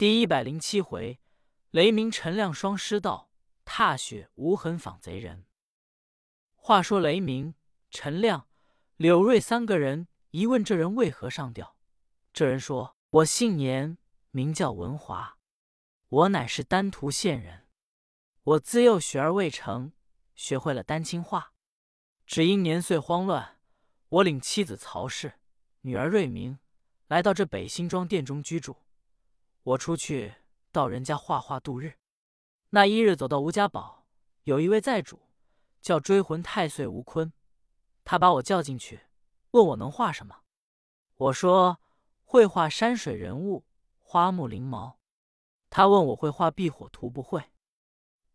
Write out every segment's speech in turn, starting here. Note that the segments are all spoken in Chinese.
第一百零七回，雷鸣陈亮双师道，踏雪无痕访贼人。话说雷鸣、陈亮、柳瑞三个人一问这人为何上吊，这人说：“我姓年，名叫文华，我乃是丹徒县人。我自幼学而未成，学会了丹青画，只因年岁慌乱，我领妻子曹氏、女儿瑞明来到这北新庄店中居住。我出去到人家画画度日。那一日走到吴家堡，有一位寨主。”叫追魂太岁吴坤，他把我叫进去，问我能画什么。我说会画山水人物、花木灵毛。他问我会画避火图不会，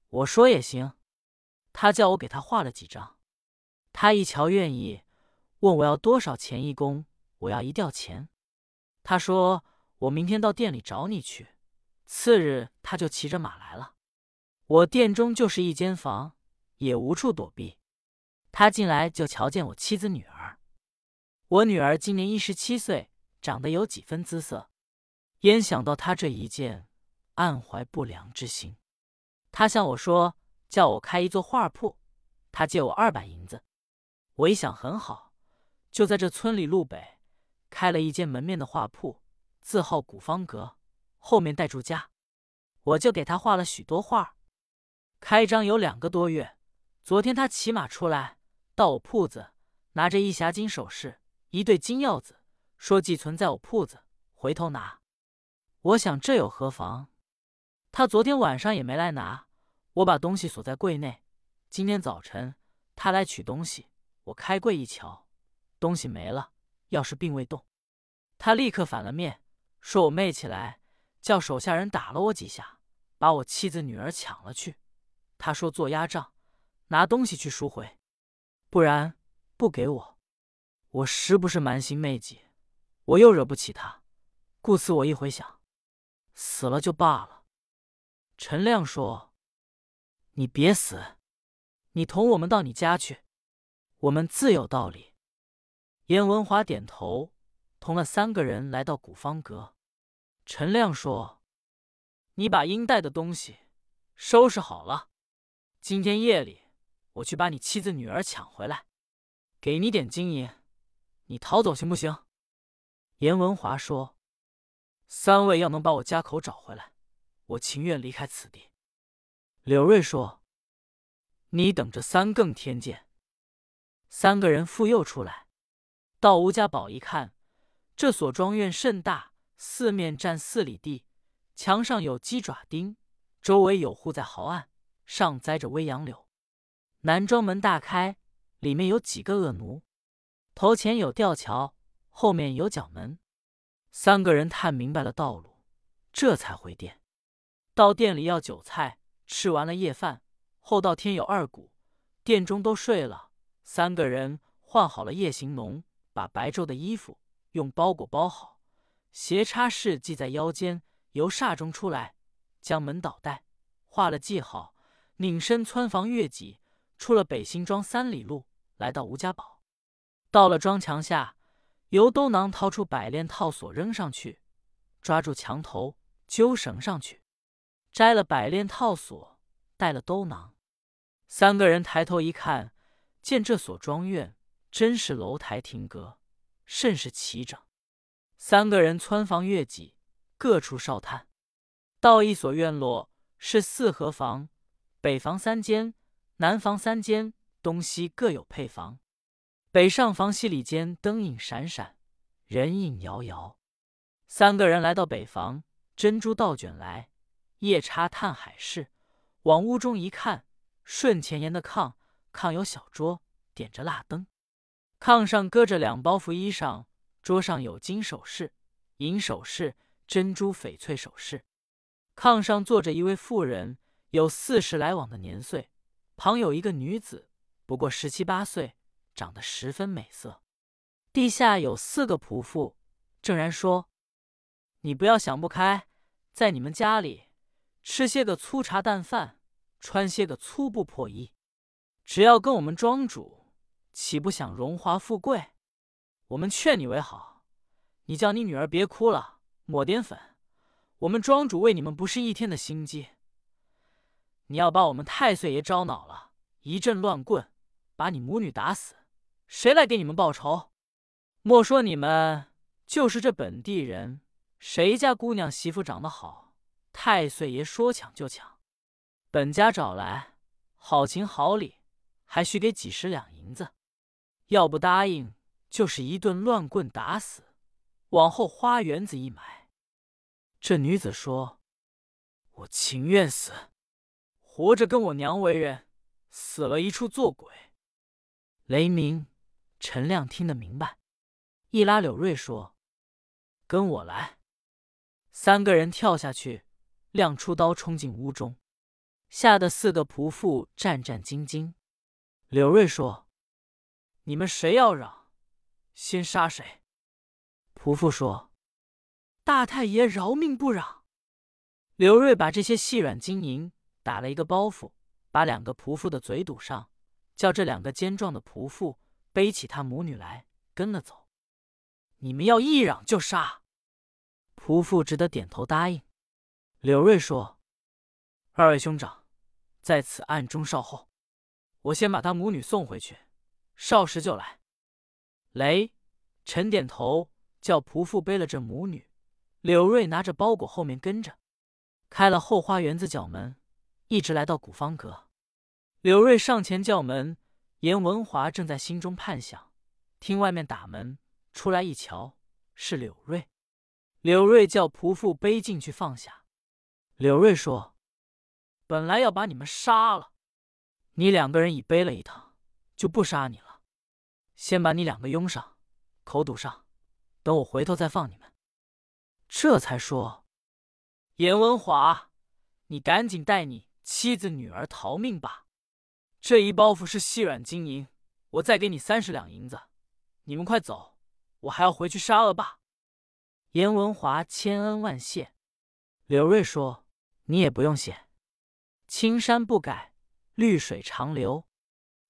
我说也行。他叫我给他画了几张。他一瞧愿意，问我要多少钱一工。我要一吊钱。他说我明天到店里找你去。次日他就骑着马来了。我店中就是一间房。也无处躲避，他进来就瞧见我妻子女儿。我女儿今年一十七岁，长得有几分姿色。焉想到他这一件，暗怀不良之心。他向我说，叫我开一座画铺，他借我二百银子。我一想很好，就在这村里路北开了一间门面的画铺，字号古方阁，后面带住家。我就给他画了许多画。开张有两个多月。昨天他骑马出来，到我铺子，拿着一匣金首饰，一对金钥子，说寄存在我铺子，回头拿。我想这有何妨？他昨天晚上也没来拿，我把东西锁在柜内。今天早晨他来取东西，我开柜一瞧，东西没了，钥匙并未动。他立刻反了面，说我妹起来，叫手下人打了我几下，把我妻子女儿抢了去。他说做压账。拿东西去赎回，不然不给我。我实不是蛮心昧己，我又惹不起他，故此我一回想，死了就罢了。陈亮说：“你别死，你同我们到你家去，我们自有道理。”严文华点头，同了三个人来到古方阁。陈亮说：“你把应带的东西收拾好了，今天夜里。”我去把你妻子女儿抢回来，给你点金银，你逃走行不行？严文华说：“三位要能把我家口找回来，我情愿离开此地。”柳瑞说：“你等着三更天见。”三个人复又出来，到吴家堡一看，这所庄院甚大，四面占四里地，墙上有鸡爪钉，周围有户在壕岸，上栽着微杨柳。南庄门大开，里面有几个恶奴，头前有吊桥，后面有角门。三个人探明白了道路，这才回店。到店里要酒菜，吃完了夜饭，后到天有二鼓，店中都睡了。三个人换好了夜行脓，把白昼的衣服用包裹包好，斜插式系在腰间，由厦中出来，将门倒带，画了记号，拧身穿房越脊。出了北新庄三里路，来到吴家堡，到了庄墙下，由兜囊掏出百链套索扔上去，抓住墙头揪绳上去，摘了百链套索，带了兜囊。三个人抬头一看，见这所庄院真是楼台亭阁，甚是齐整。三个人窜房越脊，各处哨探，到一所院落，是四合房，北房三间。南房三间，东西各有配房。北上房西里间，灯影闪闪，人影摇摇。三个人来到北房，珍珠倒卷来，夜叉探海市。往屋中一看，顺前沿的炕，炕有小桌，点着蜡灯，炕上搁着两包袱衣裳，桌上有金首饰、银首饰、珍珠翡翠首饰。炕上坐着一位妇人，有四十来往的年岁。旁有一个女子，不过十七八岁，长得十分美色。地下有四个仆妇，正然说：“你不要想不开，在你们家里吃些个粗茶淡饭，穿些个粗布破衣，只要跟我们庄主，岂不想荣华富贵？我们劝你为好，你叫你女儿别哭了，抹点粉，我们庄主为你们不是一天的心机。你要把我们太岁爷招恼了，一阵乱棍把你母女打死，谁来给你们报仇？莫说你们，就是这本地人，谁家姑娘媳妇长得好，太岁爷说抢就抢。本家找来，好情好礼，还需给几十两银子。要不答应，就是一顿乱棍打死，往后花园子一埋。这女子说：“我情愿死。”活着跟我娘为人，死了一处做鬼。雷鸣、陈亮听得明白，一拉柳瑞说：“跟我来。”三个人跳下去，亮出刀冲进屋中，吓得四个仆妇战战兢兢。柳瑞说：“你们谁要嚷，先杀谁。”仆妇说：“大太爷饶命不嚷。”柳瑞把这些细软金银。打了一个包袱，把两个仆妇的嘴堵上，叫这两个坚壮的仆妇背起他母女来，跟了走。你们要一嚷就杀，仆妇只得点头答应。柳瑞说：“二位兄长，在此暗中稍候，我先把他母女送回去，少时就来。”雷陈点头，叫仆妇背了这母女。柳瑞拿着包裹后面跟着，开了后花园子角门。一直来到古方阁，柳瑞上前叫门，严文华正在心中盼想，听外面打门，出来一瞧，是柳瑞。柳瑞叫仆妇背进去放下。柳瑞说：“本来要把你们杀了，你两个人已背了一趟，就不杀你了。先把你两个拥上，口堵上，等我回头再放你们。”这才说：“严文华，你赶紧带你。”妻子女儿逃命吧！这一包袱是细软金银，我再给你三十两银子。你们快走，我还要回去杀恶霸。严文华千恩万谢。柳瑞说：“你也不用谢，青山不改，绿水长流。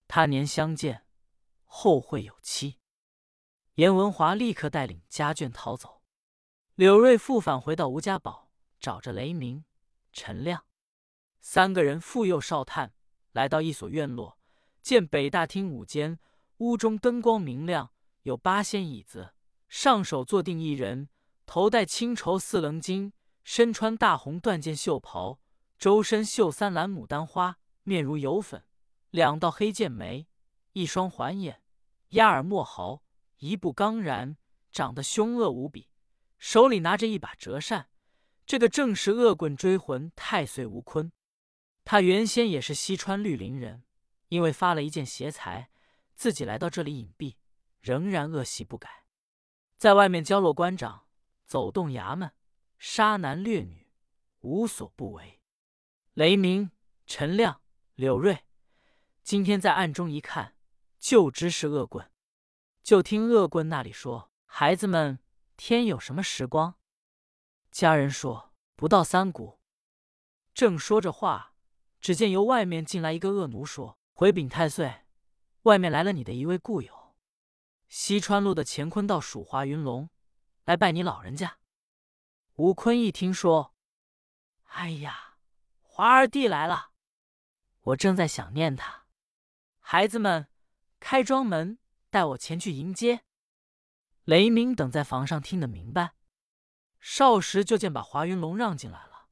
他年相见，后会有期。”严文华立刻带领家眷逃走。柳瑞复返回到吴家堡，找着雷鸣、陈亮。三个人复又哨探，来到一所院落，见北大厅五间，屋中灯光明亮，有八仙椅子，上首坐定一人，头戴青绸四棱巾，身穿大红缎件袖袍，周身绣三蓝牡丹花，面如油粉，两道黑剑眉，一双环眼，压尔莫豪，一步刚然，长得凶恶无比，手里拿着一把折扇，这个正是恶棍追魂太岁吴坤。他原先也是西川绿林人，因为发了一件邪财，自己来到这里隐蔽，仍然恶习不改，在外面交落官长，走动衙门，杀男掠女，无所不为。雷鸣、陈亮、柳瑞今天在暗中一看，就知是恶棍。就听恶棍那里说：“孩子们，天有什么时光？”家人说：“不到三鼓。”正说着话。只见由外面进来一个恶奴，说：“回禀太岁，外面来了你的一位故友，西川路的乾坤道蜀华云龙，来拜你老人家。”吴坤一听说：“哎呀，华二弟来了，我正在想念他。孩子们，开庄门，带我前去迎接。”雷鸣等在房上听得明白，少时就见把华云龙让进来了。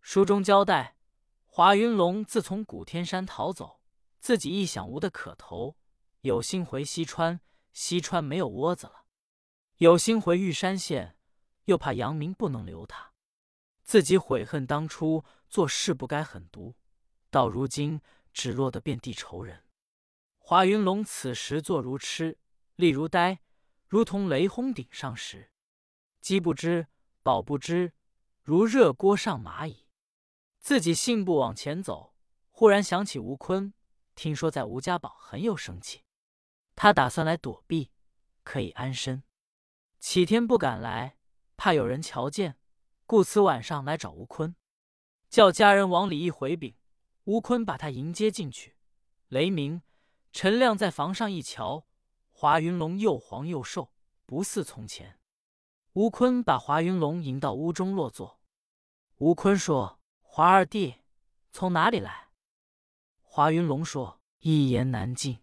书中交代。华云龙自从古天山逃走，自己一想无的可投，有心回西川，西川没有窝子了；有心回玉山县，又怕杨明不能留他，自己悔恨当初做事不该狠毒，到如今只落得遍地仇人。华云龙此时坐如痴，立如呆，如同雷轰顶上时，饥不知饱不知，如热锅上蚂蚁。自己信步往前走，忽然想起吴坤，听说在吴家堡很有生气，他打算来躲避，可以安身。启天不敢来，怕有人瞧见，故此晚上来找吴坤，叫家人往里一回禀。吴坤把他迎接进去。雷鸣、陈亮在房上一瞧，华云龙又黄又瘦，不似从前。吴坤把华云龙迎到屋中落座。吴坤说：“华二弟从哪里来？”华云龙说：“一言难尽。”